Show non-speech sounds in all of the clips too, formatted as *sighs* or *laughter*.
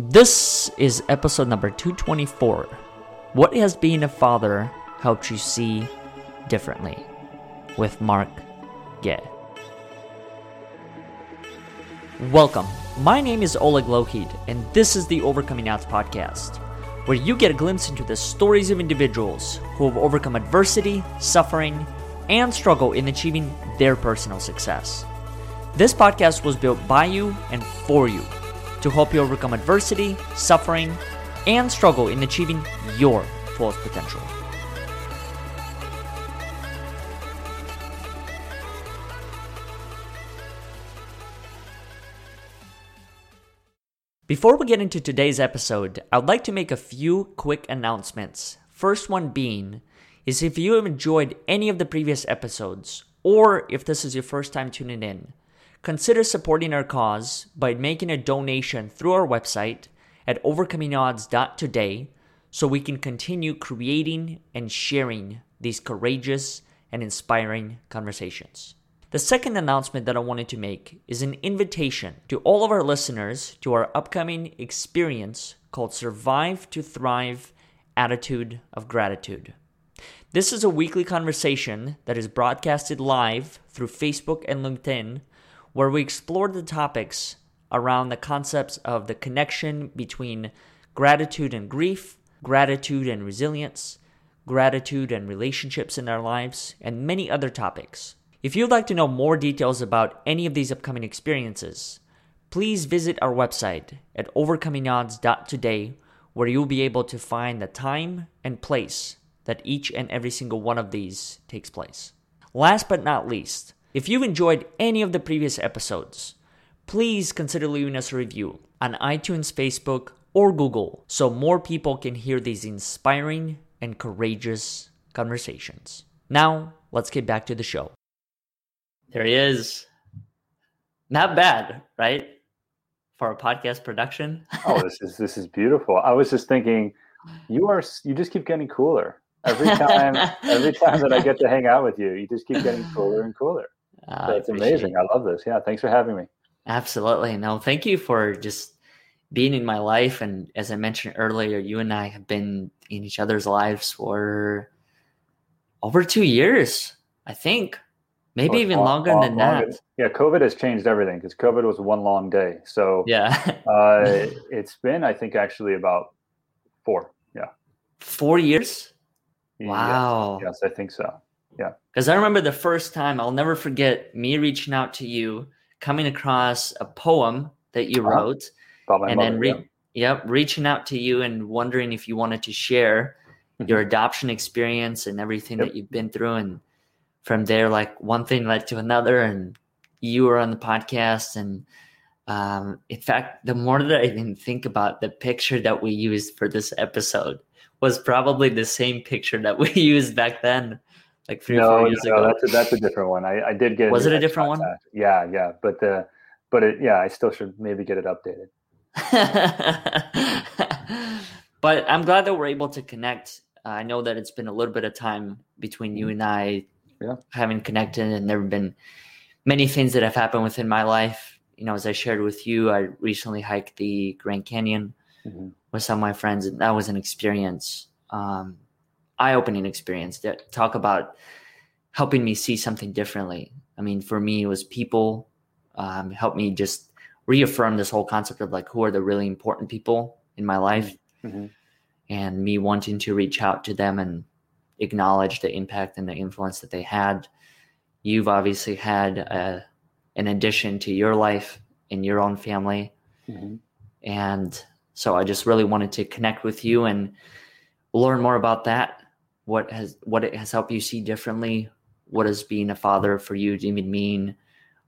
This is episode number 224. What has being a father helped you see differently? With Mark Guay. Welcome. My name is Oleg Lohid, and this is the Overcoming Odds podcast, where you get a glimpse into the stories of individuals who have overcome adversity, suffering, and struggle in achieving their personal success. This podcast was built by you and for you to help you overcome adversity, suffering, and struggle in achieving your fullest potential. Before we get into today's episode, I would like to make a few quick announcements. First one being is if you have enjoyed any of the previous episodes, or if this is your first time tuning in, consider supporting our cause by making a donation through our website at overcomingodds.today so we can continue creating and sharing these courageous and inspiring conversations. The second announcement that I wanted to make is an invitation to all of our listeners to our upcoming experience called Survive to Thrive Attitude of Gratitude. This is a weekly conversation that is broadcasted live through Facebook and LinkedIn where we explored the topics around the concepts of the connection between gratitude and grief, gratitude and resilience, gratitude and relationships in our lives, and many other topics. If you'd like to know more details about any of these upcoming experiences, please visit our website at overcomingodds.today where you'll be able to find the time and place that each and every single one of these takes place. Last but not least, if you've enjoyed any of the previous episodes, please consider leaving us a review on iTunes, Facebook, or Google so more people can hear these inspiring and courageous conversations. Now, let's get back to the show. There he is. Not bad, right? For a podcast production. oh, this is this is beautiful. I was just thinking you are you just keep getting cooler. Every time every time that I get to hang out with you, you just keep getting cooler and cooler. Uh, That's amazing. It. I love this. Yeah, thanks for having me. Absolutely. No, thank you for just being in my life. And as I mentioned earlier, you and I have been in each other's lives for over two years, I think. Maybe even long, longer long, than that. Yeah, COVID has changed everything because COVID was one long day. So yeah, uh, *laughs* it's been I think actually about four. Yeah, four years. Wow. Yes, yes I think so. Yeah. Because I remember the first time, I'll never forget me reaching out to you, coming across a poem that you uh-huh. wrote, and mother, then re- yeah. yep, reaching out to you and wondering if you wanted to share mm-hmm. your adoption experience and everything yep. that you've been through. And from there, like one thing led to another, and you were on the podcast. And um, in fact, the more that I even think about the picture that we used for this episode was probably the same picture that we *laughs* used back then like three no, years no, ago. That's a, that's a different one. I, I did get. Was it a different one? Yeah, yeah, but the, but it, yeah, I still should maybe get it updated. *laughs* but I'm glad that we're able to connect. Uh, I know that it's been a little bit of time between you and I yeah. having connected, and there have been many things that have happened within my life. You know, as I shared with you, I recently hiked the Grand Canyon mm-hmm. with some of my friends, and that was an experience. Um, eye-opening experience that talk about helping me see something differently. I mean, for me, it was people um, helped me just reaffirm this whole concept of like who are the really important people in my life, mm-hmm. and me wanting to reach out to them and acknowledge the impact and the influence that they had. You've obviously had a, uh, an addition to your life in your own family, mm-hmm. and so I just really wanted to connect with you and learn more about that what has what it has helped you see differently what does being a father for you even mean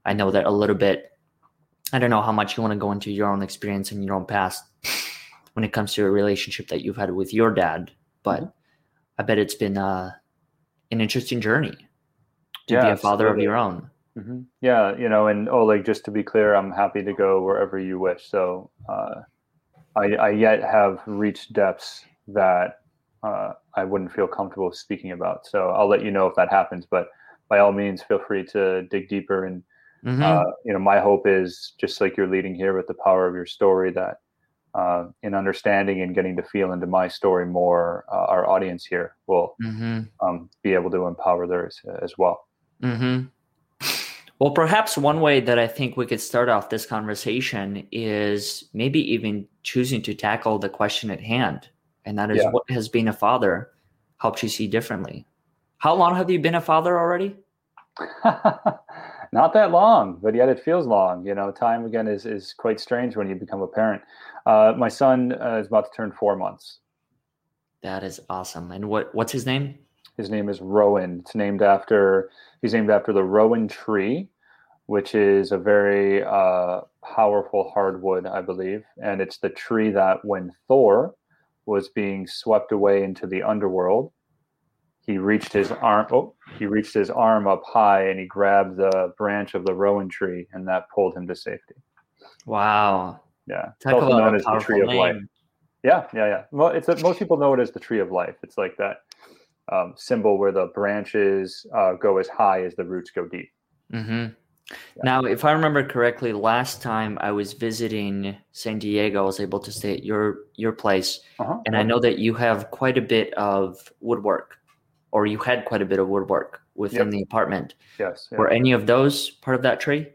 i know that a little bit i don't know how much you want to go into your own experience and your own past when it comes to a relationship that you've had with your dad but mm-hmm. i bet it's been uh, an interesting journey to yeah, be a father absolutely. of your own mm-hmm. yeah you know and oh like just to be clear i'm happy to go wherever you wish so uh, I, I yet have reached depths that uh, I wouldn't feel comfortable speaking about. So I'll let you know if that happens. But by all means, feel free to dig deeper. And mm-hmm. uh, you know, my hope is just like you're leading here with the power of your story that uh, in understanding and getting to feel into my story more, uh, our audience here will Mm-hmm. um, be able to empower theirs as well. Mm-hmm. Well, perhaps one way that I think we could start off this conversation is maybe even choosing to tackle the question at hand, and that is Yeah. what has being a father helped you see differently. How long have you been a father already? *laughs* Not that long, but yet it feels long. You know, time again is is quite strange when you become a parent. Uh, my son uh, is about to turn four months. That is awesome. And what what's his name? His name is Rowan. It's named after he's named after the rowan tree, which is a very uh, powerful hardwood, I believe, and it's the tree that when Thor was being swept away into the underworld, he reached his arm. Oh, he reached his arm up high and he grabbed the branch of the rowan tree, and that pulled him to safety. Wow. Yeah, it's Talk also known as the tree of life. Yeah, yeah, yeah. Well, it's a, most people know it as the tree of life. It's like that um, symbol where the branches uh, go as high as the roots go deep. Now, if I remember correctly, last time I was visiting San Diego, I was able to stay at your your place, Uh-huh. and I know that you have quite a bit of woodwork, or you had quite a bit of woodwork within Yep. the apartment. yes. yeah. Were any of those part of that tree?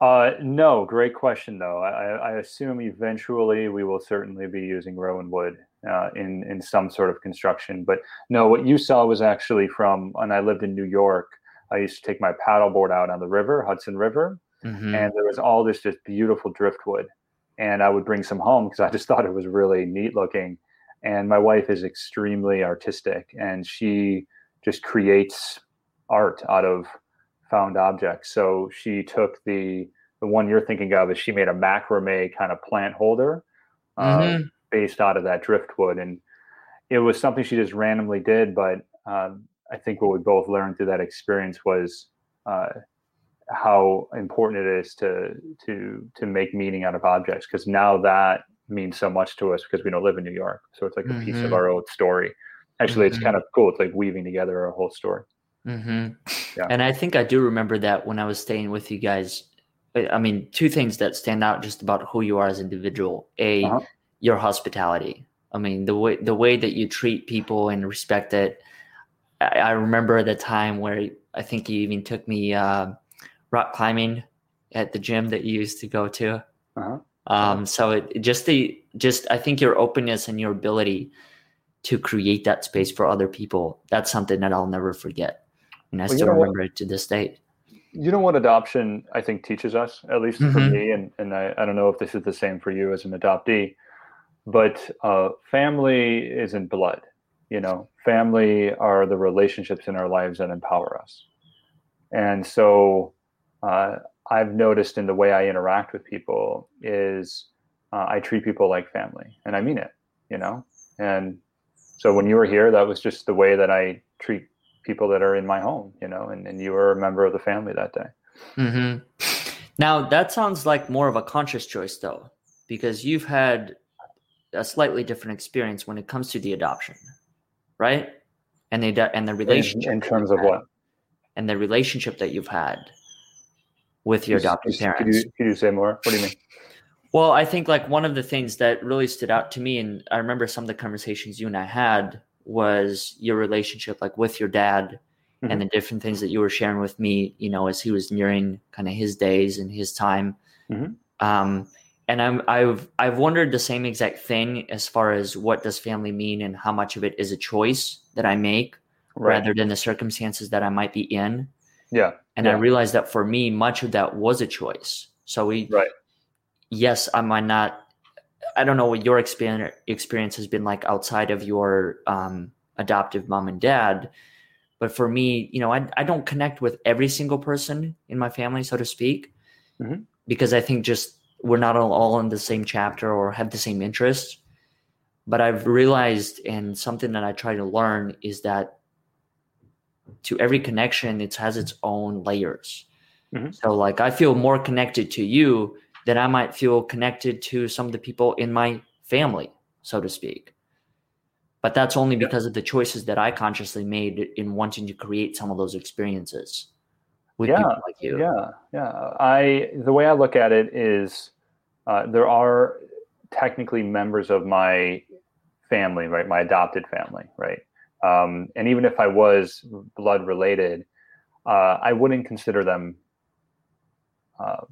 Uh, no, great question though. I, I I assume eventually we will certainly be using rowan wood uh, in in some sort of construction. But no, what you saw was actually from and I lived in New York. I used to take my paddleboard out on the river, Hudson River, Mhm. and there was all this just beautiful driftwood and i would bring some home because i *laughs* just thought it was really neat looking and my wife is extremely artistic and she just creates art out of found objects so she took the the one you're thinking of is she made a macrame kind of plant holder uh, Mhm. based out of that driftwood and it was something she just randomly did but um, i think what we both learned through that experience was uh, how important it is to to to make meaning out of objects because now that means so much to us because we don't live in New York. So it's like a piece of Mhm. our own story. Actually, it's Mhm. kind of cool. It's like weaving together our whole story. hmm Yeah. And I think I do remember that when I was staying with you guys. I I mean, two things that stand out just about who you are as an individual. A, Uh-huh. your hospitality. I mean, the way the way that you treat people and respect it. I, I remember the time where I think you even took me uh, rock climbing at the gym that you used to go to. Uh-huh. Um, so it, just the just I think your openness and your ability to create that space for other people. That's something that I'll never forget, and I Well, you still know what? remember it to this day. You know what adoption I think teaches us, at least for Mhm. me, and, and I, I don't know if this is the same for you as an adoptee, but uh, family isn't blood. You know, family are the relationships in our lives that empower us. And so uh, I've noticed in the way I interact with people is uh, I treat people like family, and I mean it, you know? And so when you were here, that was just the way that I treat people that are in my home, you know, and, and you were a member of the family that day. mm-hmm. Now that sounds like more of a conscious choice, though, because you've had a slightly different experience when it comes to the adoption, right? And the and the relationship in that terms of had, what? and the relationship that you've had with your adopted could- parents. Could you, could you say more? What do you mean? Well, I think like one of the things that really stood out to me, and I remember some of the conversations you and I had, was your relationship like with your dad Mhm. and the different things that you were sharing with me, you know, as he was nearing kind of his days and his time. Mhm. Um, and I'm, I've I've wondered the same exact thing as far as what does family mean and how much of it is a choice that I make Right. rather than the circumstances that I might be in. Yeah. And I realized that for me, much of that was a choice. So we, Right. yes, I might not. I don't know what your experience experience has been like outside of your um, adoptive mom and dad, but for me, you know, I I don't connect with every single person in my family, so to speak, Mhm. because I think just we're not all, in the same chapter or have the same interests. But I've realized, and something that I try to learn is that to every connection, it has its own layers. Mhm. So, like, I feel more connected to you than I might feel connected to some of the people in my family, so to speak. But that's only because of the choices that I consciously made in wanting to create some of those experiences with Yeah, people like you. Yeah, yeah. I the way I look at it is uh, there are technically members of my family, right? My adopted family, right? Um, and even if I was blood related, uh, I wouldn't consider them. Uh,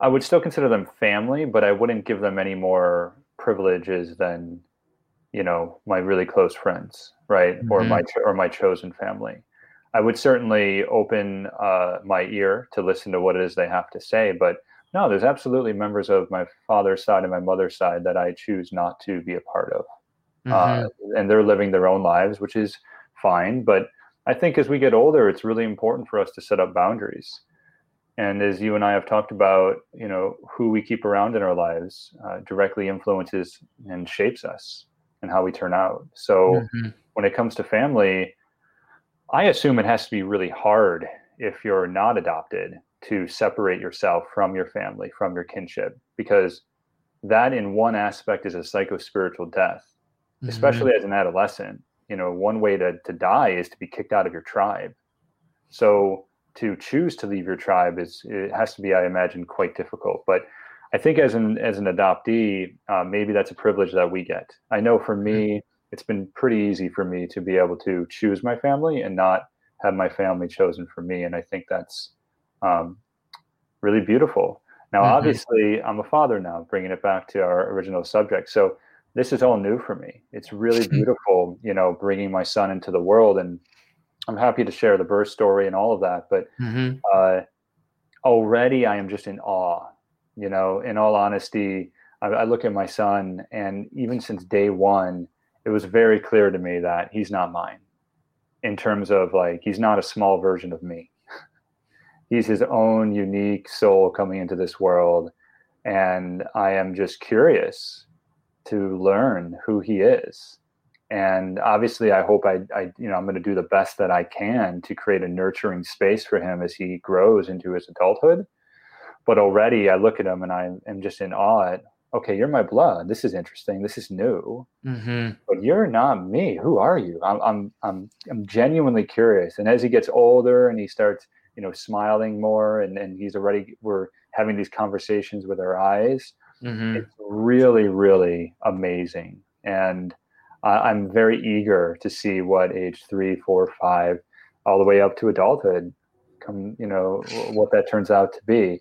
I would still consider them family, but I wouldn't give them any more privileges than, you know, my really close friends, right, mm-hmm. or my or my chosen family. I would certainly open uh, my ear to listen to what it is they have to say, but no, there's absolutely members of my father's side and my mother's side that I choose not to be a part of, mm-hmm. uh, and they're living their own lives, which is fine. But I think as we get older, it's really important for us to set up boundaries. And as you and I have talked about, you know, who we keep around in our lives uh, directly influences and shapes us and how we turn out. So mm-hmm. when it comes to family, I assume it has to be really hard if you're not adopted to separate yourself from your family, from your kinship, because that in one aspect is a psycho-spiritual death, mm-hmm. especially as an adolescent. You know, one way to, to die is to be kicked out of your tribe. So to choose to leave your tribe is it has to be, I imagine, quite difficult. But I think as an as an adoptee, uh, maybe that's a privilege that we get. I know for me, mm-hmm. It's been pretty easy for me to be able to choose my family and not have my family chosen for me, and I think that's um, really beautiful. Now, mm-hmm. obviously, I'm a father now, bringing it back to our original subject. So this is all new for me. It's really *laughs* beautiful, you know, bringing my son into the world, and I'm happy to share the birth story and all of that. But mm-hmm. uh, already, I am just in awe. You know, in all honesty, I, I look at my son, and even since day one, it was very clear to me that he's not mine. In terms of like, he's not a small version of me *laughs* he's his own unique soul coming into this world and i am just curious to learn who he is and obviously i hope i, I you know i'm going to do the best that i can to create a nurturing space for him as he grows into his adulthood but already i look at him and i am just in awe at okay you're my blood. This is interesting. This is new. Mm-hmm. but you're not me. Who are you? I'm, I'm i'm i'm genuinely curious. And as he gets older and he starts you know smiling more and, and he's already we're having these conversations with our eyes mm-hmm. it's really really amazing. And i'm very eager to see what age three four five all the way up to adulthood come you know what that turns out to be.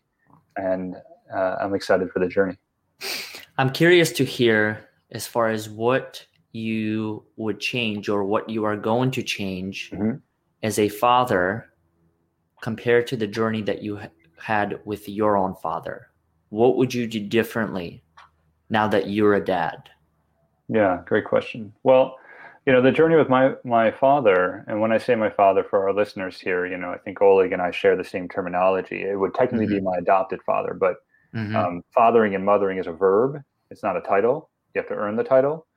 And uh, i'm excited for the journey i'm curious to hear as far as what you would change or what you are going to change mm-hmm. as a father compared to the journey that you had with your own father? What would you do differently now that you're a dad? Yeah, great question. Well, you know, the journey with my my father, and when I say my father for our listeners here, you know, I think Oleg and I share the same terminology. It would technically mm-hmm. be my adopted father, but mm-hmm. um, fathering and mothering is a verb. It's not a title. You have to earn the title.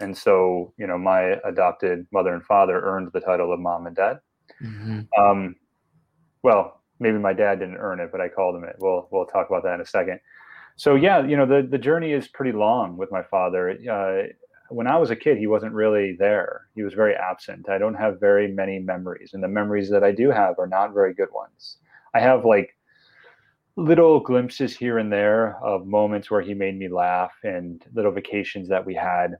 And so, you know, my adopted mother and father earned the title of mom and dad. Mm-hmm. Um, well, maybe my dad didn't earn it, but I called him it. We'll we'll talk about that in a second. So yeah, you know the the journey is pretty long with my father. Uh, when I was a kid, he wasn't really there. He was very absent. I don't have very many memories, and the memories that I do have are not very good ones. I have like little glimpses here and there of moments where he made me laugh and little vacations that we had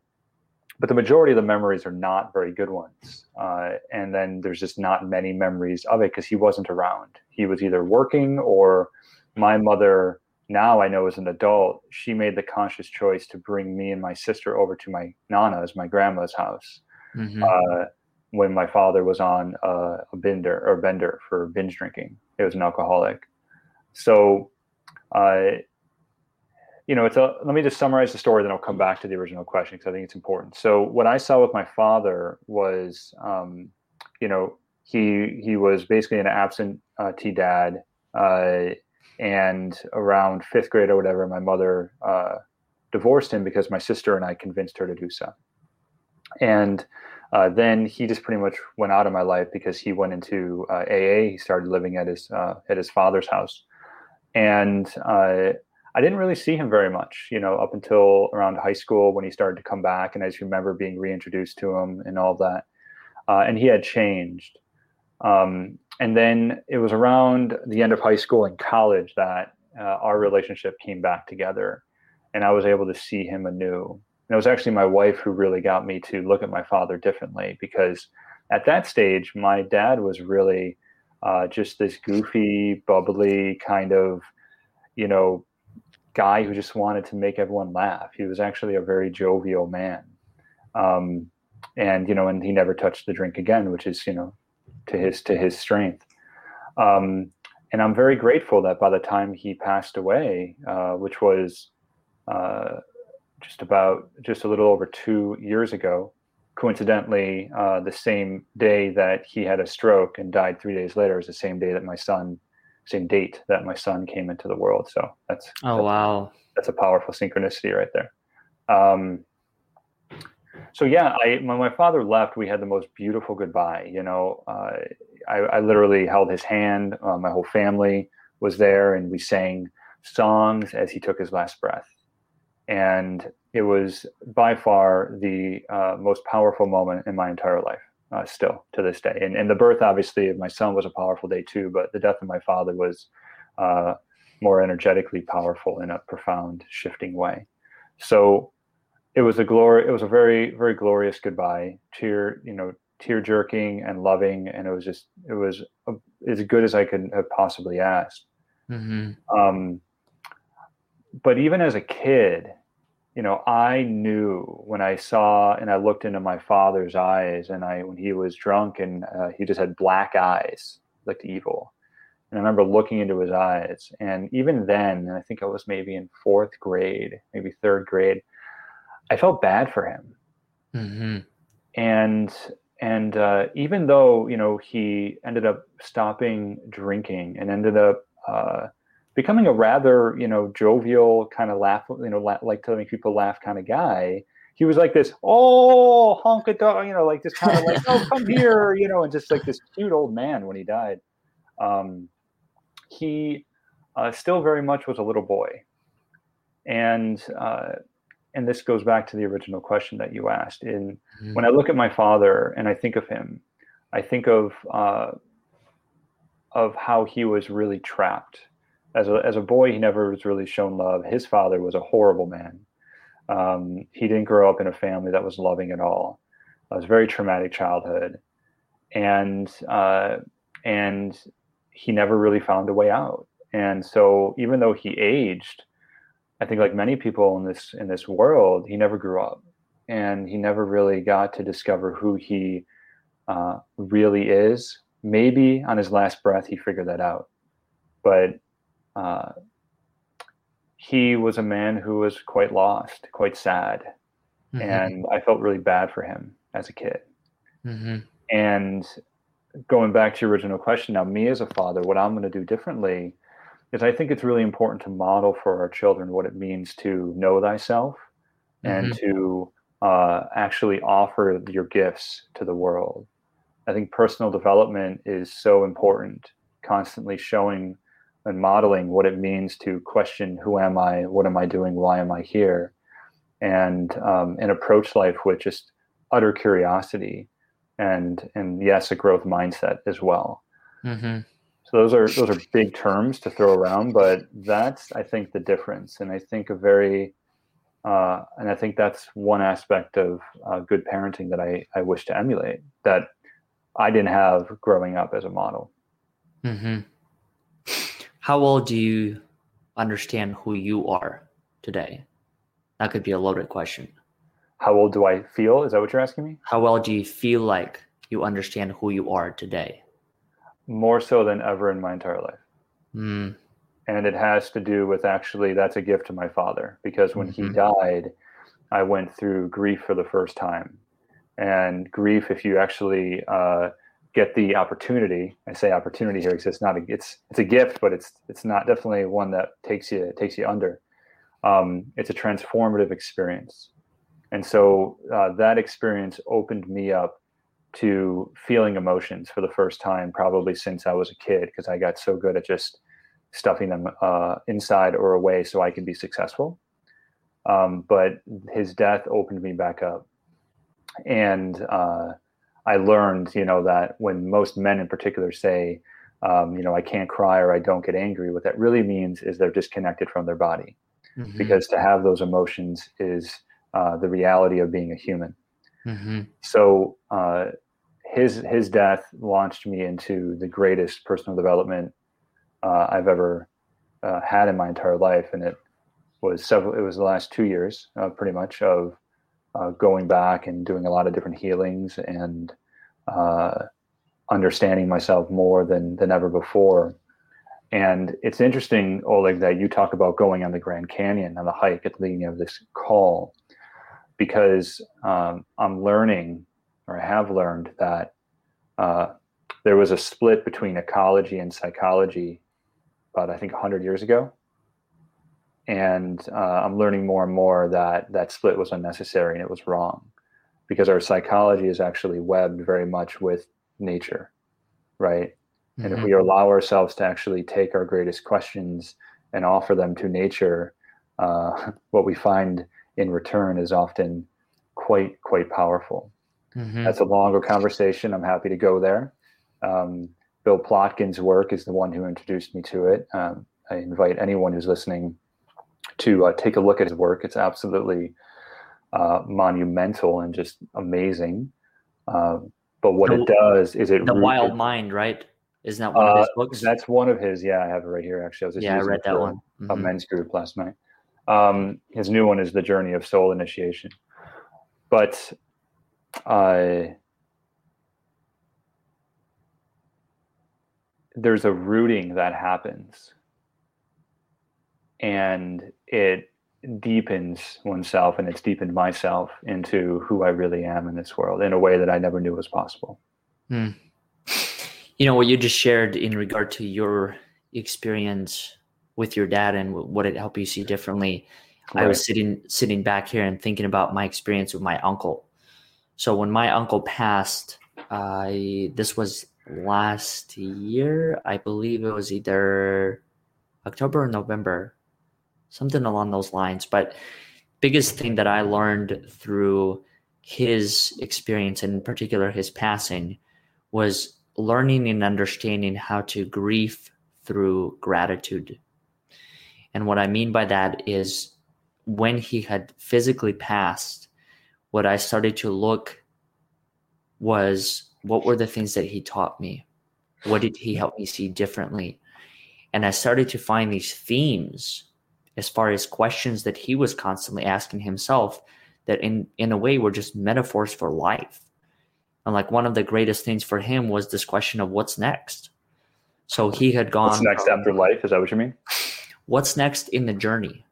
but the majority of the memories are not very good ones. Uh, and then there's just not many memories of it because he wasn't around. He was either working or my mother, now I know as an adult, she made the conscious choice to bring me and my sister over to my nana's, my grandma's house, mm-hmm. uh, when my father was on uh, a bender or bender for binge drinking. It was an alcoholic. So uh, you know, it's a, let me just summarize the story, then I'll come back to the original question because I think it's important. So what I saw with my father was, um, you know, he he was basically an absent uh, T dad, uh, and around fifth grade or whatever, my mother uh, divorced him because my sister and I convinced her to do so. And uh, then he just pretty much went out of my life because he went into AA. Uh, he started living at his uh, at his father's house, and I didn't really see him very much, you know, up until around high school when he started to come back, and I just remember being reintroduced to him and all that. Uh, and he had changed. Um, and then it was around the end of high school and college that uh, our relationship came back together. and I was able to see him anew. And it was actually my wife who really got me to look at my father differently because at that stage, my dad was really uh, just this goofy, bubbly kind of, you know, guy who just wanted to make everyone laugh. He was actually a very jovial man. Um, and, you know, and he never touched the drink again, which is, you know, to his, to his strength. Um, and I'm very grateful that by the time he passed away, uh, which was uh, just about just a little over two years ago, coincidentally, uh, the same day that he had a stroke and died three days later is the same day that my son, same date that my son came into the world. So that's oh that's, wow, that's a powerful synchronicity right there. Um, so yeah, I when my father left, we had the most beautiful goodbye. You know, uh, I, I, literally held his hand. Uh, my whole family was there, and we sang songs as he took his last breath. And it was by far the uh, most powerful moment in my entire life, uh, still to this day. And, and the birth, obviously, of my son was a powerful day too, but the death of my father was uh, more energetically powerful in a profound, shifting way. So it was a glory. It was a very, very glorious goodbye. Tear, you know, tear jerking and loving, and it was just, it was a, as good as I could have possibly asked. Mm-hmm. Um, but even as a kid, you know, I knew when I saw and I looked into my father's eyes, and I when he was drunk and uh, he just had black eyes, looked evil. And I remember looking into his eyes, and even then, and I think I was maybe in fourth grade, maybe third grade, I felt bad for him. Mm-hmm. And and uh, even though you know he ended up stopping drinking and ended up uh, becoming a rather you know jovial kind of laugh you know la- like to make people laugh kind of guy he was like this oh honk a dog you know like this kind of like oh come *laughs* here you know and just like this cute old man when he died. Um, he uh, still very much was a little boy. And uh, and this goes back to the original question that you asked. In mm-hmm. when i look at my father and i think of him i think of uh, of how he was really trapped as a as a boy, he never was really shown love. His father was a horrible man. Um, he didn't grow up in a family that was loving at all. It was a very traumatic childhood, and uh, and he never really found a way out. And so, even though he aged, I think like many people in this in this world, he never grew up, and he never really got to discover who he uh, really is. Maybe on his last breath, he figured that out, but uh, he was a man who was quite lost, quite sad, mm-hmm. and I felt really bad for him as a kid. Mm-hmm. And going back to your original question, now me as a father, what I'm going to do differently is I think it's really important to model for our children what it means to know thyself mm-hmm. and to uh, actually offer your gifts to the world. I think personal development is so important, constantly showing and modeling what it means to question who am I, what am I doing, why am I here, and um, and approach life with just utter curiosity and and yes, a growth mindset as well. Mm-hmm. So those are those are big terms to throw around, but that's I think the difference, and I think a very uh, and I think that's one aspect of uh, good parenting that I, I wish to emulate that I didn't have growing up as a model. Mm-hmm how well do you understand who you are today? That could be a loaded question. How old do I feel? Is that what you're asking me? How well do you feel like you understand who you are today? More so than ever in my entire life. Mm. And it has to do with actually, that's a gift to my father because when mm-hmm. he died, I went through grief for the first time. And grief, if you actually uh, get the opportunity. I say opportunity here because it's not a it's it's a gift, but it's it's not definitely one that takes you takes you under. Um, it's a transformative experience, and so uh, that experience opened me up to feeling emotions for the first time, probably since I was a kid, because I got so good at just stuffing them uh, inside or away so I could be successful. Um, but his death opened me back up, and uh, I learned, you know, that when most men in particular say, um, you know, I can't cry or I don't get angry, what that really means is they're disconnected from their body. mm-hmm. because to have those emotions is uh, the reality of being a human. Mm-hmm. So uh, his his death launched me into the greatest personal development uh, I've ever uh, had in my entire life, and it was several. It was the last two years, uh, pretty much, of uh, going back and doing a lot of different healings and understanding myself more than than ever before. And it's interesting, Oleg, that you talk about going on the Grand Canyon on the hike at the beginning of this call, because um, I'm learning, or I have learned, that uh, there was a split between ecology and psychology about, I think, 100 years ago. And uh, I'm learning more and more that that split was unnecessary and it was wrong because our psychology is actually webbed very much with nature, right? And mm-hmm. if we allow ourselves to actually take our greatest questions and offer them to nature, uh, *laughs* what we find in return is often quite quite powerful. Mm-hmm. That's a longer conversation. I'm happy to go there. Um, Bill Plotkin's work is the one who introduced me to it. Um, I invite anyone who's listening to uh, take a look at his work. It's absolutely uh, monumental and just amazing. Uh, but what the, it does is it the wild mind, right? Isn't that one of his uh, books? That's one of his. Yeah, I have it right here. Actually, I was just yeah, I read that one. Mm-hmm. A men's group last night. Um, his new one is the Journey of Soul Initiation. But uh, there's a rooting that happens, and it deepens oneself, and it's deepened myself into who I really am in this world in a way that I never knew was possible. Mm you know what you just shared in regard to your experience with your dad and what it helped you see differently right. i was sitting sitting back here and thinking about my experience with my uncle so when my uncle passed I this was last year i believe it was either october or november something along those lines but biggest thing that i learned through his experience and in particular his passing was learning and understanding how to grieve through gratitude. And what I mean by that is when he had physically passed, what I started to look was what were the things that he taught me? What did he help me see differently? And I started to find these themes as far as questions that he was constantly asking himself that in in a way were just metaphors for life and like one of the greatest things for him was this question of what's next. So he had gone. What's next after life? Is that what you mean? What's next in the journey?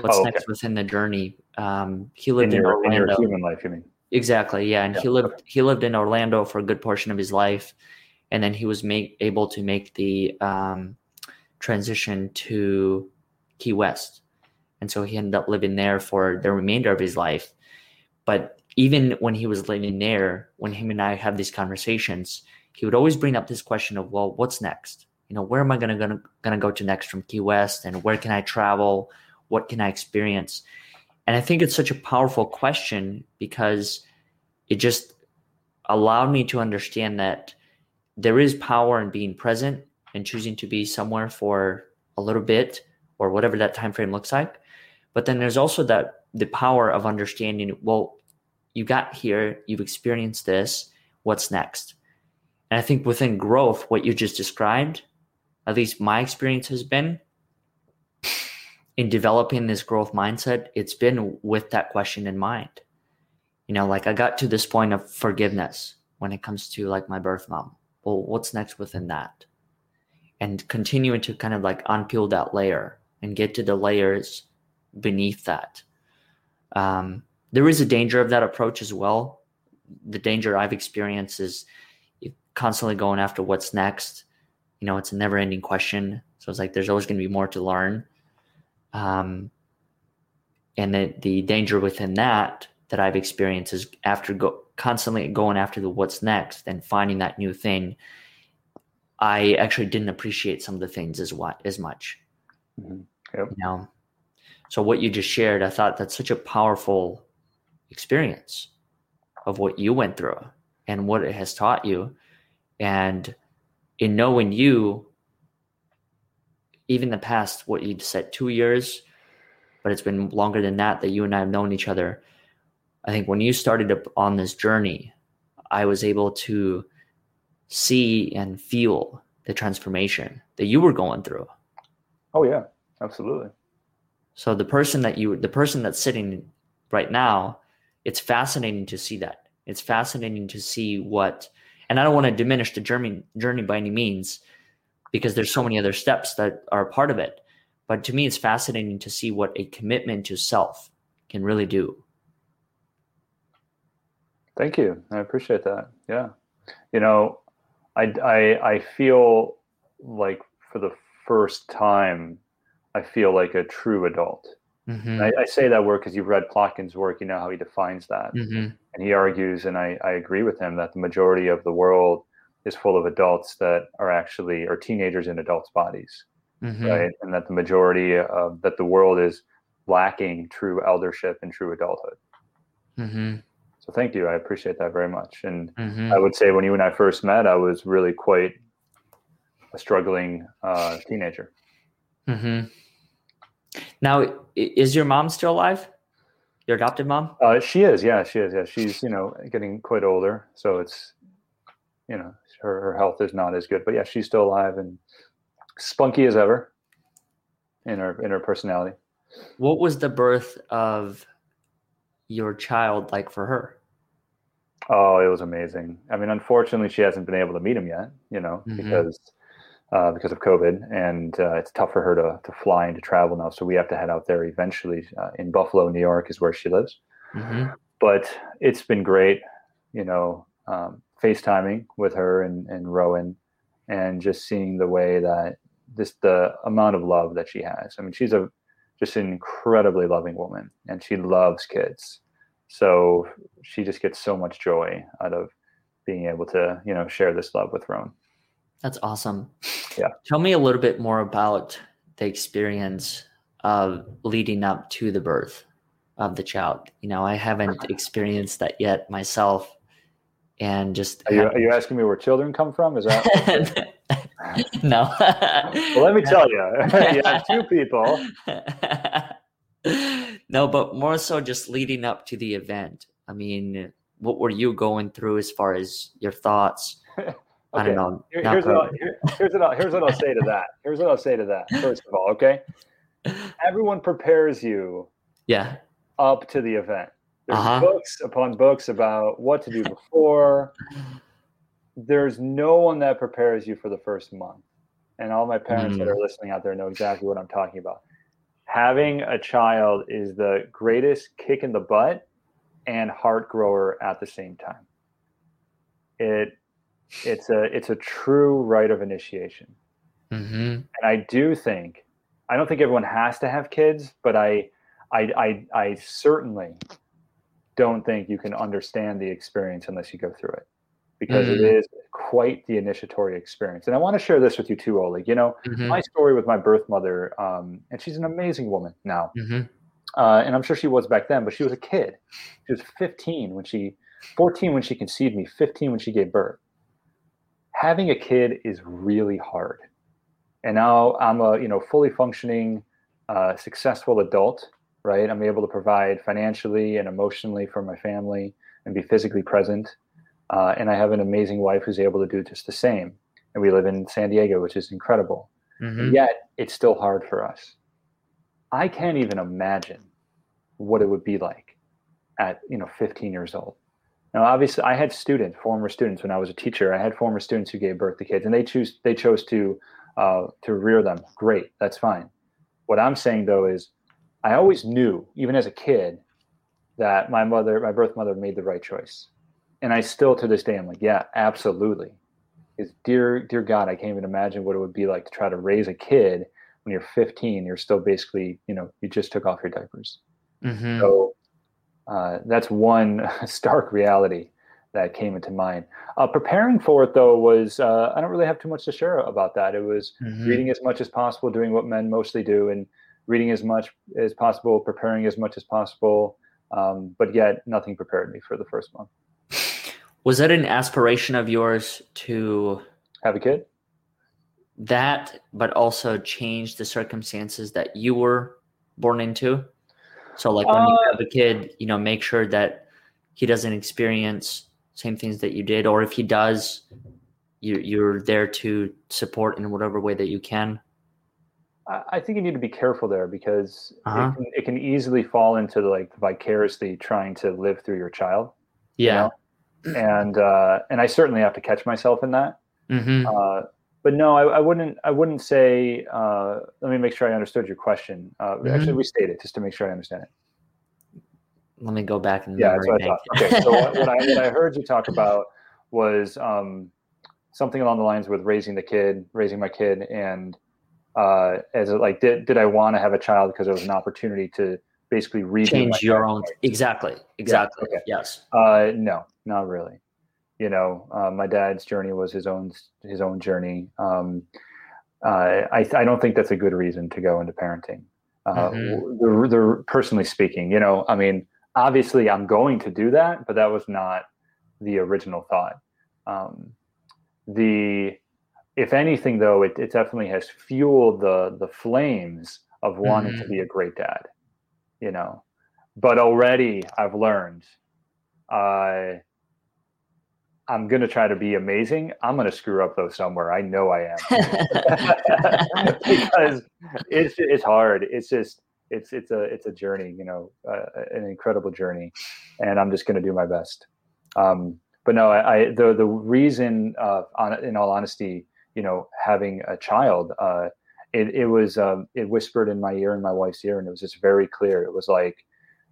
What's oh, okay. next within the journey? Um, he lived in, your, in Orlando. In human life, you mean? Exactly. Yeah, and yeah. he lived he lived in Orlando for a good portion of his life, and then he was make, able to make the um, transition to Key West, and so he ended up living there for the remainder of his life. But even when he was living there, when him and I have these conversations, he would always bring up this question of, well, what's next? You know, where am I gonna gonna gonna go to next from Key West, and where can I travel? What can I experience? And I think it's such a powerful question because it just allowed me to understand that there is power in being present and choosing to be somewhere for a little bit or whatever that time frame looks like. But then there's also that the power of understanding, well, you got here, you've experienced this, what's next? And I think within growth, what you just described, at least my experience has been in developing this growth mindset, it's been with that question in mind. You know, like I got to this point of forgiveness when it comes to like my birth mom. Well, what's next within that? And continuing to kind of like unpeel that layer and get to the layers beneath that. Um, there is a danger of that approach as well. The danger I've experienced is constantly going after what's next. You know, it's a never ending question. So it's like there's always going to be more to learn. Um, and the, the danger within that that I've experienced is after go, constantly going after the what's next and finding that new thing. I actually didn't appreciate some of the things as what as much. Mm-hmm. Yep. You know, so what you just shared, I thought that's such a powerful experience of what you went through and what it has taught you. And in knowing you, even the past, what you said, two years, but it's been longer than that that you and I have known each other. I think when you started on this journey, I was able to see and feel the transformation that you were going through. Oh yeah, absolutely. So the person that you the person that's sitting right now, it's fascinating to see that. It's fascinating to see what and I don't want to diminish the journey journey by any means because there's so many other steps that are part of it. But to me it's fascinating to see what a commitment to self can really do. Thank you. I appreciate that. Yeah. You know, I, I, I feel like for the first time, I feel like a true adult. Mm-hmm. I, I, say that word because you've read Plotkin's work, you know how he defines that. Mm-hmm. And he argues, and I, I agree with him, that the majority of the world is full of adults that are actually, or teenagers in adults' bodies, mm-hmm. right? And that the majority of, that the world is lacking true eldership and true adulthood. Mm-hmm. So thank you. I appreciate that very much. And mm-hmm. I would say when you and I first met, I was really quite a struggling uh, teenager. Mm-hmm. Now, is your mom still alive? Your adopted mom? Uh, she is. Yeah, she is. Yeah, she's you know getting quite older, so it's you know her her health is not as good, but yeah, she's still alive and spunky as ever in her in her personality. What was the birth of your child like for her? Oh, it was amazing. I mean, unfortunately, she hasn't been able to meet him yet, you know, mm-hmm. because uh, because of COVID, and uh, it's tough for her to to fly and to travel now. So we have to head out there eventually. Uh, in Buffalo, New York, is where she lives. Mm-hmm. But it's been great, you know, um, FaceTiming with her and and Rowan, and just seeing the way that this the amount of love that she has. I mean, she's a just an incredibly loving woman, and she loves kids. So she just gets so much joy out of being able to, you know, share this love with Rowan. That's awesome. Yeah. Tell me a little bit more about the experience of leading up to the birth of the child. You know, I haven't *laughs* experienced that yet myself. And just are you, are you asking me where children come from? Is that *laughs* no. well, let me *laughs* tell you, you have two people. no, but more so just leading up to the event. I mean, what were you going through as far as your thoughts? Okay. I don't know. Here, here's, what I'll, here, here's, what I'll, here's what I'll say to that. Here's what I'll say to that. First of all, okay, *laughs* everyone prepares you. Yeah. Up to the event. There's uh-huh. books upon books about what to do before, there's no one that prepares you for the first month. And all my parents mm-hmm. that are listening out there know exactly what I'm talking about. Having a child is the greatest kick in the butt and heart grower at the same time. It it's a it's a true rite of initiation. Mm-hmm. And I do think I don't think everyone has to have kids, but I I I, I certainly don't think you can understand the experience unless you go through it because mm. it is quite the initiatory experience. And I want to share this with you too, Oleg. You know, mm-hmm. my story with my birth mother, um, and she's an amazing woman now. Mm-hmm. Uh, and I'm sure she was back then, but she was a kid. She was 15 when she, 14 when she conceived me, 15 when she gave birth. Having a kid is really hard. And now I'm a, you know, fully functioning, uh, successful adult, right? I'm able to provide financially and emotionally for my family and be physically present uh, and I have an amazing wife who's able to do just the same. And we live in San Diego, which is incredible. Mm-hmm. Yet it's still hard for us. I can't even imagine what it would be like at you know 15 years old. Now, obviously, I had students, former students, when I was a teacher. I had former students who gave birth to kids, and they choose they chose to uh, to rear them. Great, that's fine. What I'm saying though is, I always knew, even as a kid, that my mother, my birth mother, made the right choice and I still to this day I'm like, yeah, absolutely. Is dear dear God, I can't even imagine what it would be like to try to raise a kid when you're 15. You're still basically, you know, you just took off your diapers. Mm-hmm. So uh, that's one *laughs* stark reality that came into mind. Uh, preparing for it though was uh, I don't really have too much to share about that. It was mm-hmm. reading as much as possible, doing what men mostly do, and reading as much as possible, preparing as much as possible. Um, but yet, nothing prepared me for the first month. Was that an aspiration of yours to have a kid? That, but also change the circumstances that you were born into? So like when uh, you have a kid, you know, make sure that he doesn't experience same things that you did, or if he does, you you're there to support in whatever way that you can. I think you need to be careful there because uh-huh. it, can, it, can, easily fall into the, like vicariously trying to live through your child. Yeah, you know? and uh, and I certainly have to catch myself in that. Mm-hmm. Uh, but no, I, I, wouldn't. I wouldn't say. Uh, let me make sure I understood your question. Uh, mm-hmm. Actually, restate it just to make sure I understand it. Let me go back and yeah. That's what I thought. Okay, so what, what, I, what I heard you talk *laughs* about was um, something along the lines with raising the kid, raising my kid, and uh, as a, like did did I want to have a child because it was an opportunity to basically change your own exactly exactly yeah, okay. yes uh, no not really you know uh, my dad's journey was his own his own journey um, uh, I, I don't think that's a good reason to go into parenting uh, mm-hmm. the, the, personally speaking you know i mean obviously i'm going to do that but that was not the original thought um, the if anything, though, it, it definitely has fueled the the flames of wanting mm-hmm. to be a great dad. You know, but already I've learned. Uh, I'm gonna try to be amazing. I'm gonna screw up though somewhere. I know I am *laughs* *laughs* because it's it's hard. It's just it's it's a it's a journey. You know, uh, an incredible journey, and I'm just gonna do my best. Um, but no, I, I the the reason, uh, on, in all honesty, you know having a child uh, it, it was um, it whispered in my ear and my wife's ear and it was just very clear it was like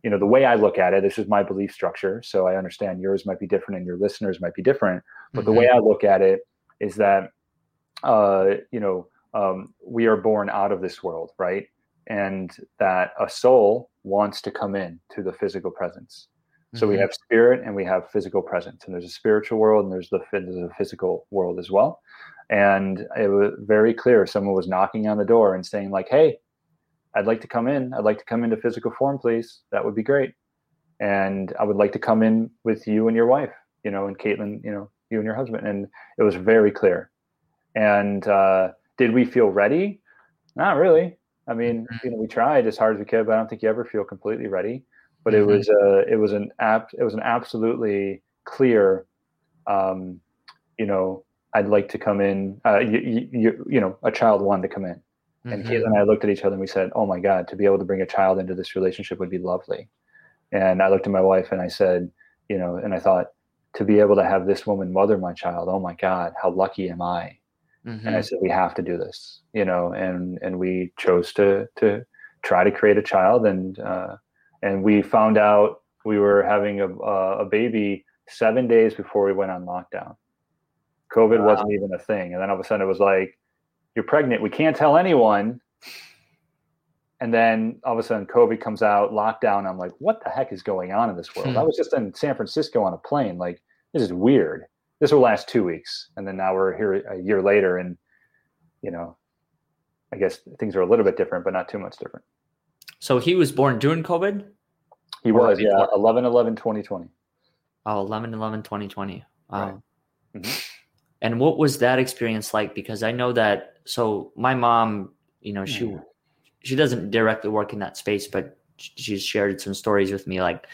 you know the way i look at it this is my belief structure so i understand yours might be different and your listeners might be different but mm-hmm. the way i look at it is that uh, you know um, we are born out of this world right and that a soul wants to come in to the physical presence so we mm-hmm. have spirit and we have physical presence, and there's a spiritual world and there's the, there's the physical world as well and it was very clear someone was knocking on the door and saying like hey i'd like to come in i'd like to come into physical form please that would be great and i would like to come in with you and your wife you know and caitlin you know you and your husband and it was very clear and uh, did we feel ready not really i mean mm-hmm. you know we tried as hard as we could but i don't think you ever feel completely ready but mm-hmm. it was uh, it was an app it was an absolutely clear um, you know I'd like to come in. Uh, you, you, you know, a child wanted to come in. Mm-hmm. And Caitlin and I looked at each other and we said, Oh my God, to be able to bring a child into this relationship would be lovely. And I looked at my wife and I said, You know, and I thought, to be able to have this woman mother my child, oh my God, how lucky am I? Mm-hmm. And I said, We have to do this, you know, and and we chose to to try to create a child and uh, and we found out we were having a, a baby seven days before we went on lockdown COVID wow. wasn't even a thing. And then all of a sudden it was like, you're pregnant. We can't tell anyone. And then all of a sudden COVID comes out, lockdown. I'm like, what the heck is going on in this world? Hmm. I was just in San Francisco on a plane. Like, this is weird. This will last two weeks. And then now we're here a year later. And, you know, I guess things are a little bit different, but not too much different. So he was born during COVID? He was, yeah. 11 11 2020. Oh, 11 11 2020. Wow. Right. Mm-hmm. And what was that experience like? Because I know that so my mom, you know, she she doesn't directly work in that space, but she's shared some stories with me, like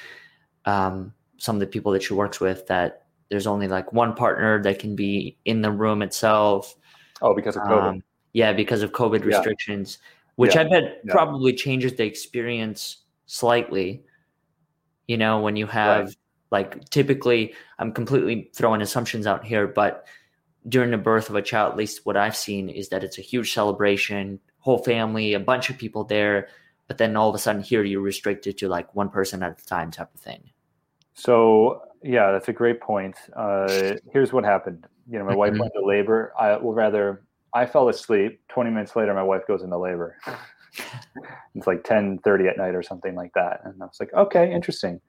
um, some of the people that she works with that there's only like one partner that can be in the room itself. Oh, because of COVID. Um, yeah, because of COVID restrictions, which yeah. I bet yeah. probably changes the experience slightly. You know, when you have right. like typically, I'm completely throwing assumptions out here, but during the birth of a child, at least what I've seen is that it's a huge celebration, whole family, a bunch of people there, but then all of a sudden here you're restricted to like one person at a time type of thing. So yeah, that's a great point. Uh, here's what happened. You know, my wife mm-hmm. went to labor. I well rather I fell asleep. Twenty minutes later, my wife goes into labor. *laughs* it's like ten thirty at night or something like that, and I was like, okay, interesting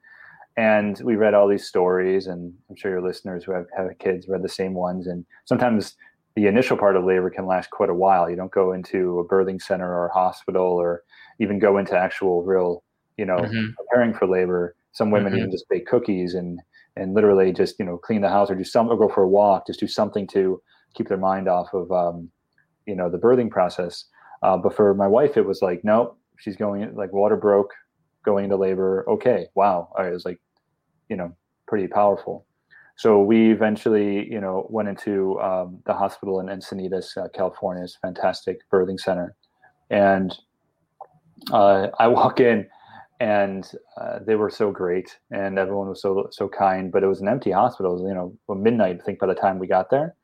and we read all these stories and i'm sure your listeners who have, have kids read the same ones and sometimes the initial part of labor can last quite a while you don't go into a birthing center or a hospital or even go into actual real you know mm-hmm. preparing for labor some women mm-hmm. even just bake cookies and and literally just you know clean the house or do some or go for a walk just do something to keep their mind off of um, you know the birthing process uh, but for my wife it was like nope she's going like water broke going into labor okay wow i was like you know pretty powerful. So we eventually you know went into um, the hospital in encinitas uh, california. It's fantastic birthing center. And uh, i *laughs* walk in and uh, they were so great and everyone was so so kind but it was an empty hospital was, you know midnight i think by the time we got there.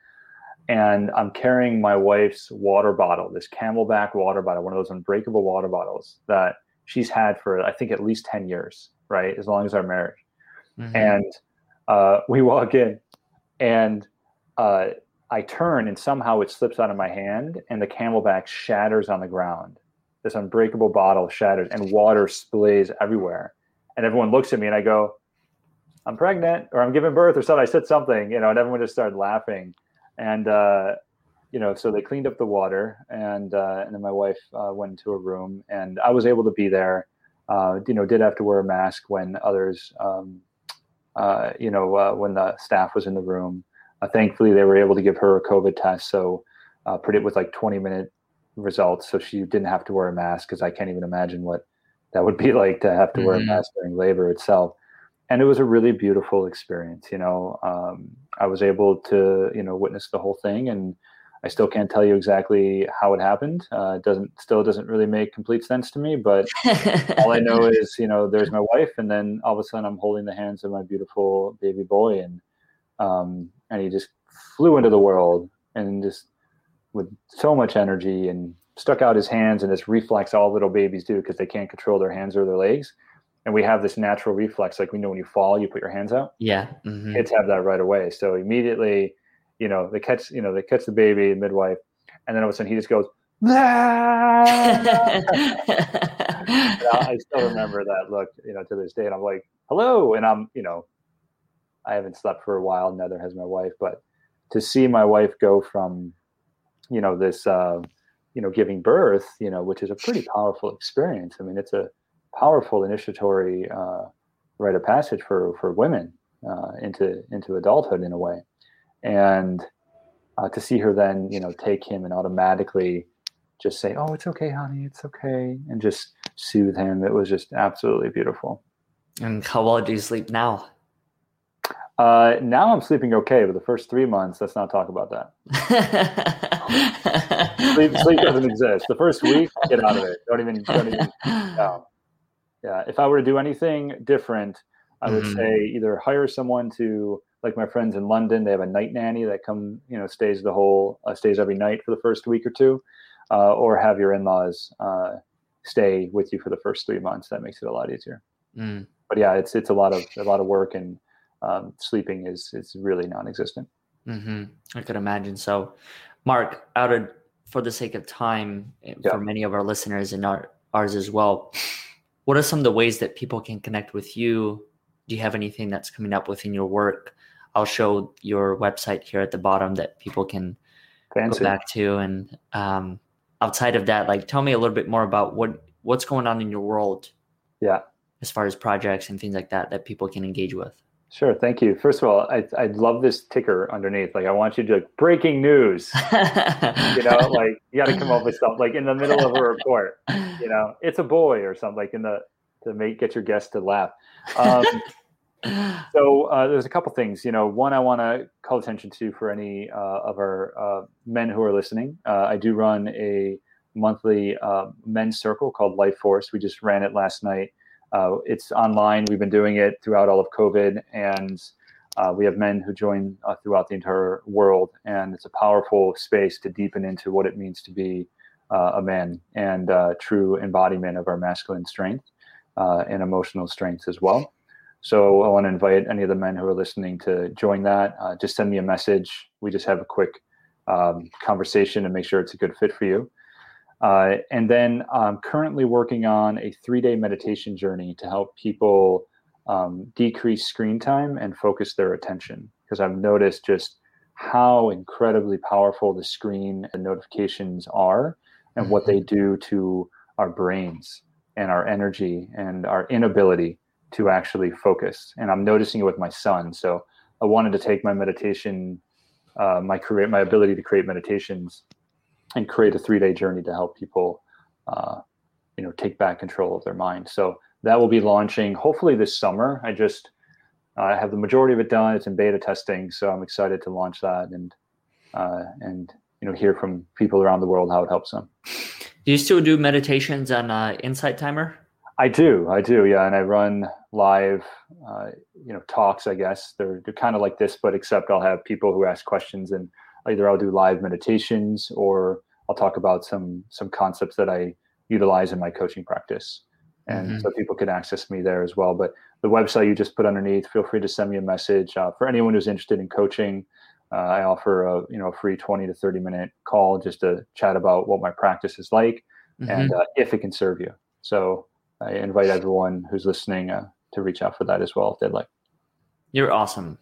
And i'm carrying my wife's water bottle this CamelBak water bottle one of those unbreakable water bottles that she's had for i think at least 10 years right as long as our marriage mm-hmm. and uh, *laughs* we walk in and uh, i turn and somehow it slips out of my hand and the CamelBak shatters on the ground this unbreakable bottle shatters and water splays everywhere. And everyone looks at me and I go, I'm pregnant or I'm giving birth or something. I said something, you know, and everyone just started laughing. And, uh, you know, so they cleaned up the water and, uh, and then my wife uh, went into a room and I was able to be there. Uh, you know, did have to wear a mask when others, um, uh, you know, uh, when the staff was in the room. thankfully, they were able to give her a COVID test. So, pretty with like 20 minute results, so she didn't have to wear a mask because I can't even imagine what that would be *laughs* like to have to mm-hmm. wear a mm-hmm. mask during labor itself. And it was a really beautiful experience. You know, um, I was able to you know witness the whole thing, and I still can't tell you exactly how it happened. Uh, it doesn't still doesn't really make complete sense to me, but *laughs* all I know is you know there's my wife, and then all of a sudden I'm holding the hands of my beautiful baby boy, and um, and he just flew into the world and just with so much energy and stuck out his hands and this reflex all little babies do because they can't control their hands or their legs and we have this natural reflex like we know when you fall you put your hands out yeah mm-hmm. kids have that right away so immediately you know they catch you know they catch the baby the midwife and then all of a sudden he just goes *laughs* I still remember that look, you know, to this day. And I'm like, hello. And I'm, you know, I haven't slept for a while, neither has my wife, but to see my wife go from you know this uh, you know giving birth you know which is a pretty powerful experience i mean it's a powerful initiatory uh, rite of passage for for women uh, into into adulthood in a way and uh, to see her then you know take him and automatically just say oh it's okay honey it's okay and just soothe him it was just absolutely beautiful and how well do you sleep now uh, now I'm sleeping okay, but the first three months, let's not talk about that. *laughs* sleep, sleep doesn't exist. The first week, get out of it. Don't even, don't even. *laughs* No. Yeah. If I were to do anything different, I would mm-hmm. say either hire someone to, like my friends in London, they have a night nanny that come, you know, stays the whole, uh, stays every night for the first week or two, uh, or have your in-laws uh, stay with you for the first three months. That makes it a lot easier. Mm. But yeah, it's it's a lot of a lot of work and um, sleeping is is really non-existent. Mm-hmm. I could imagine. So, Mark, out of for the sake of time eh, yeah. for many of our listeners and our, ours as well, what are some of the ways that people can connect with you? Do you have anything that's coming up within your work? I'll show your website here at the bottom that people can Fancy. go back to. And um, outside of that, like, tell me a little bit more about what what's going on in your world. Yeah, as far as projects and things like that that people can engage with. Sure, thank you. First of all, I I love this ticker underneath. Like, I want you to breaking news. *laughs* you know, like you got to come up with something like in the middle of a report. You know, it's a boy or something like in the to make get your guests to laugh. Um, *sighs* so uh, there's a couple things. You know, one I want to call attention to for any uh, of our uh, men who are listening. Uh, I do run a monthly uh, men's circle called Life Force. We just ran it last night. Uh, it's online. We've been doing it throughout all of COVID, and we have men who join throughout the entire world. And it's a powerful space to deepen into what it means to be a man and true embodiment of our masculine strength and emotional strengths as well. So I want to invite any of the men who are listening to join that. just send me a message. We just have a quick um, conversation and make sure it's a good fit for you. Uh, and then I'm currently working on a three day meditation journey to help people um, decrease screen time and focus their attention. Because I've noticed just how incredibly powerful the screen and notifications are and what they mm-hmm. do to our brains and our energy and our inability to actually focus. And I'm noticing it with my son. So I wanted to take my meditation, uh, my create my ability to create meditations and create a three day journey to help people, uh, you know, take back control of their mind. So that will be launching hopefully this summer. I just I have the majority of it done. It's in beta testing, so I'm excited to launch that and uh, and you know hear from people around the world how it helps them. Do you still do meditations on uh, Insight Timer? I do, I do, yeah, and I run live, uh, you know, talks. I guess they're they're kind of like this, but except I'll have people who ask questions, and either I'll do live meditations or I'll talk about some some concepts that I utilize in my coaching practice, and mm-hmm. so people can access me there as well. But the website you just put underneath, feel free to send me a message uh, for anyone who's interested in coaching. Uh, I offer a you know a free twenty to thirty minute call just to chat about what my practice is like mm-hmm. and uh, if it can serve you. So I invite everyone who's listening uh, to reach out for that as well if they'd like. You're awesome.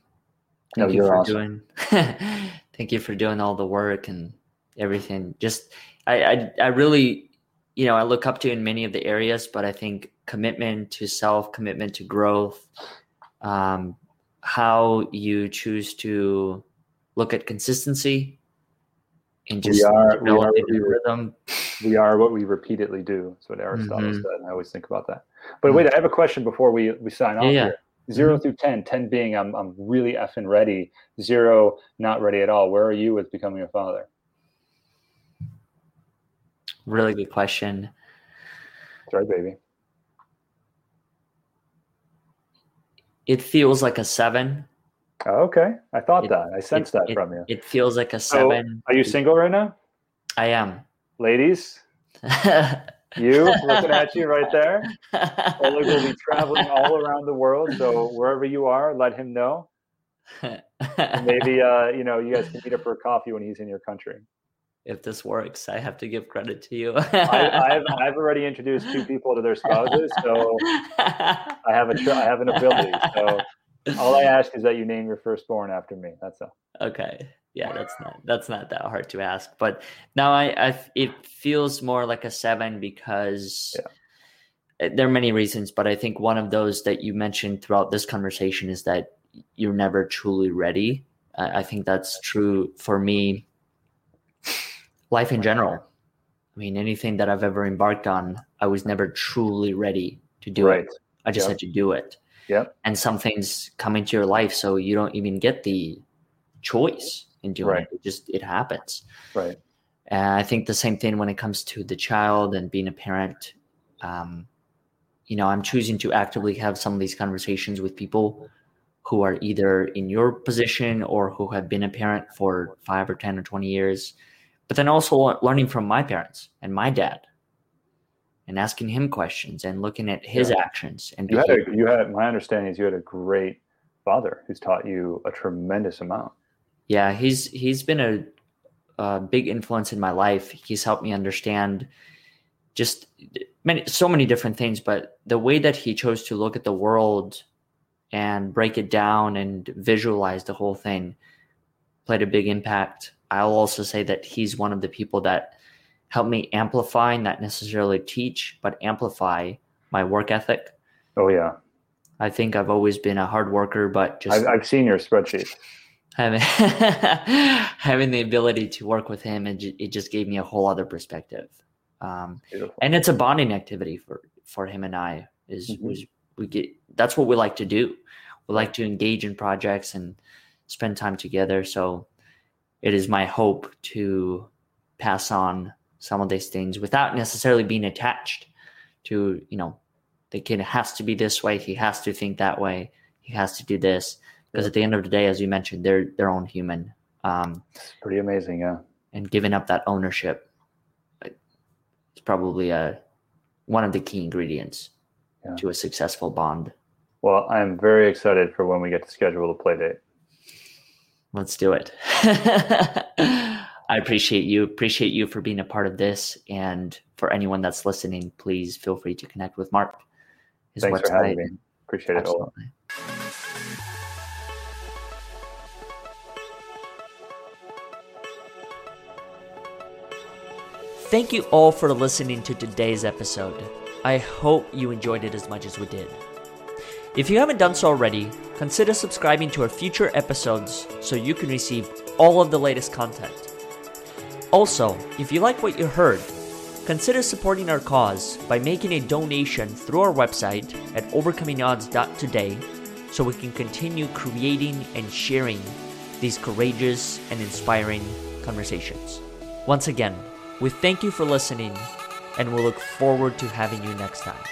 Thank no, you for awesome. doing. *laughs* thank you for doing all the work and everything. Just I, I I really you know I look up to in many of the areas, but I think commitment to self, commitment to growth, um, how you choose to look at consistency and just we are, we are we, rhythm. We are what we repeatedly do. That's what Aristotle mm-hmm. said. I always think about that. But mm-hmm. wait, I have a question before we, we sign off yeah, here. 0 mm-hmm. through 10, 10 being I'm, I'm really effing ready, zero, not ready at all. Where are you with becoming a father? Really good question. That's right, baby. It feels like a seven Oh, okay. I thought it, that. I sensed it, that it, from you. It feels like a seven. So, are you single right now? I am. Ladies, *laughs* you looking at you right there. Oleg will be *laughs* traveling all around the world. So wherever you are, let him know. maybe *laughs* uh, you know you guys can meet up for a coffee when he's in your country. If this works, I have to give credit to you. I, have I've already introduced two people to their spouses, so I have a I have an ability. So all I *laughs* ask is that you name your firstborn after me. That's all. Okay. Yeah, that's not that's not that hard to ask. But now I, I it feels more like a seven because yeah. Eh, there are many reasons, but I think one of those that you mentioned throughout this conversation is that you're never truly ready. I, I think that's true for me. Life in general. I mean, anything that I've ever embarked on, I was never truly ready to do right. it. I just yep. had to do it. Yeah. And some things come into your life so you don't even get the choice in doing right. it. It just it happens. Right. And I think the same thing when it comes to the child and being a parent. Um, you know, I'm choosing to actively have some of these conversations with people who are either in your position or who have been a parent for five or 10 or 20 years, but then also learning from my parents and my dad and asking him questions and looking at his yeah. actions. And you had, a, you had my understanding is you had a great father who's taught you a tremendous amount. Yeah, he's he's been a, a big influence in my life. He's helped me understand just many so many different things, but the way that he chose to look at the world and break it down and visualize the whole thing played a big impact. I'll also say that he's one of the people that help me amplify, not necessarily teach, but amplify my work ethic. Oh yeah. I think I've always been a hard worker, but just I've, I've seen your spreadsheet. Having *laughs* having the ability to work with him, and it just gave me a whole other perspective. Um, and it's a bonding activity for for him and I. Is mm-hmm. was we get that's what we like to do. We like to engage in projects and spend time together. So it is my hope to pass on some of these things without necessarily being attached to you know the kid has to be this way he has to think that way he has to do this. Because at the end of the day as you mentioned they're their own human um it's pretty amazing yeah. and giving up that ownership is probably a uh, one of the key ingredients yeah. to a successful bond. Well i'm very excited for when we get to schedule the play date. Let's do it *laughs* I appreciate you. Appreciate you for being a part of this. And for anyone that's listening, please feel free to connect with Mark. His Thanks website. for having me. Appreciate Absolutely. it. Thank you all for listening to today's episode. I hope you enjoyed it as much as we did. If you haven't done so already, consider subscribing to our future episodes so you can receive all of the latest content. Also, if you like what you heard, Consider supporting our cause by making a donation through our website at overcomingodds.today so we can continue creating and sharing these courageous and inspiring conversations. Once again, we thank you for listening and we look forward to having you next time.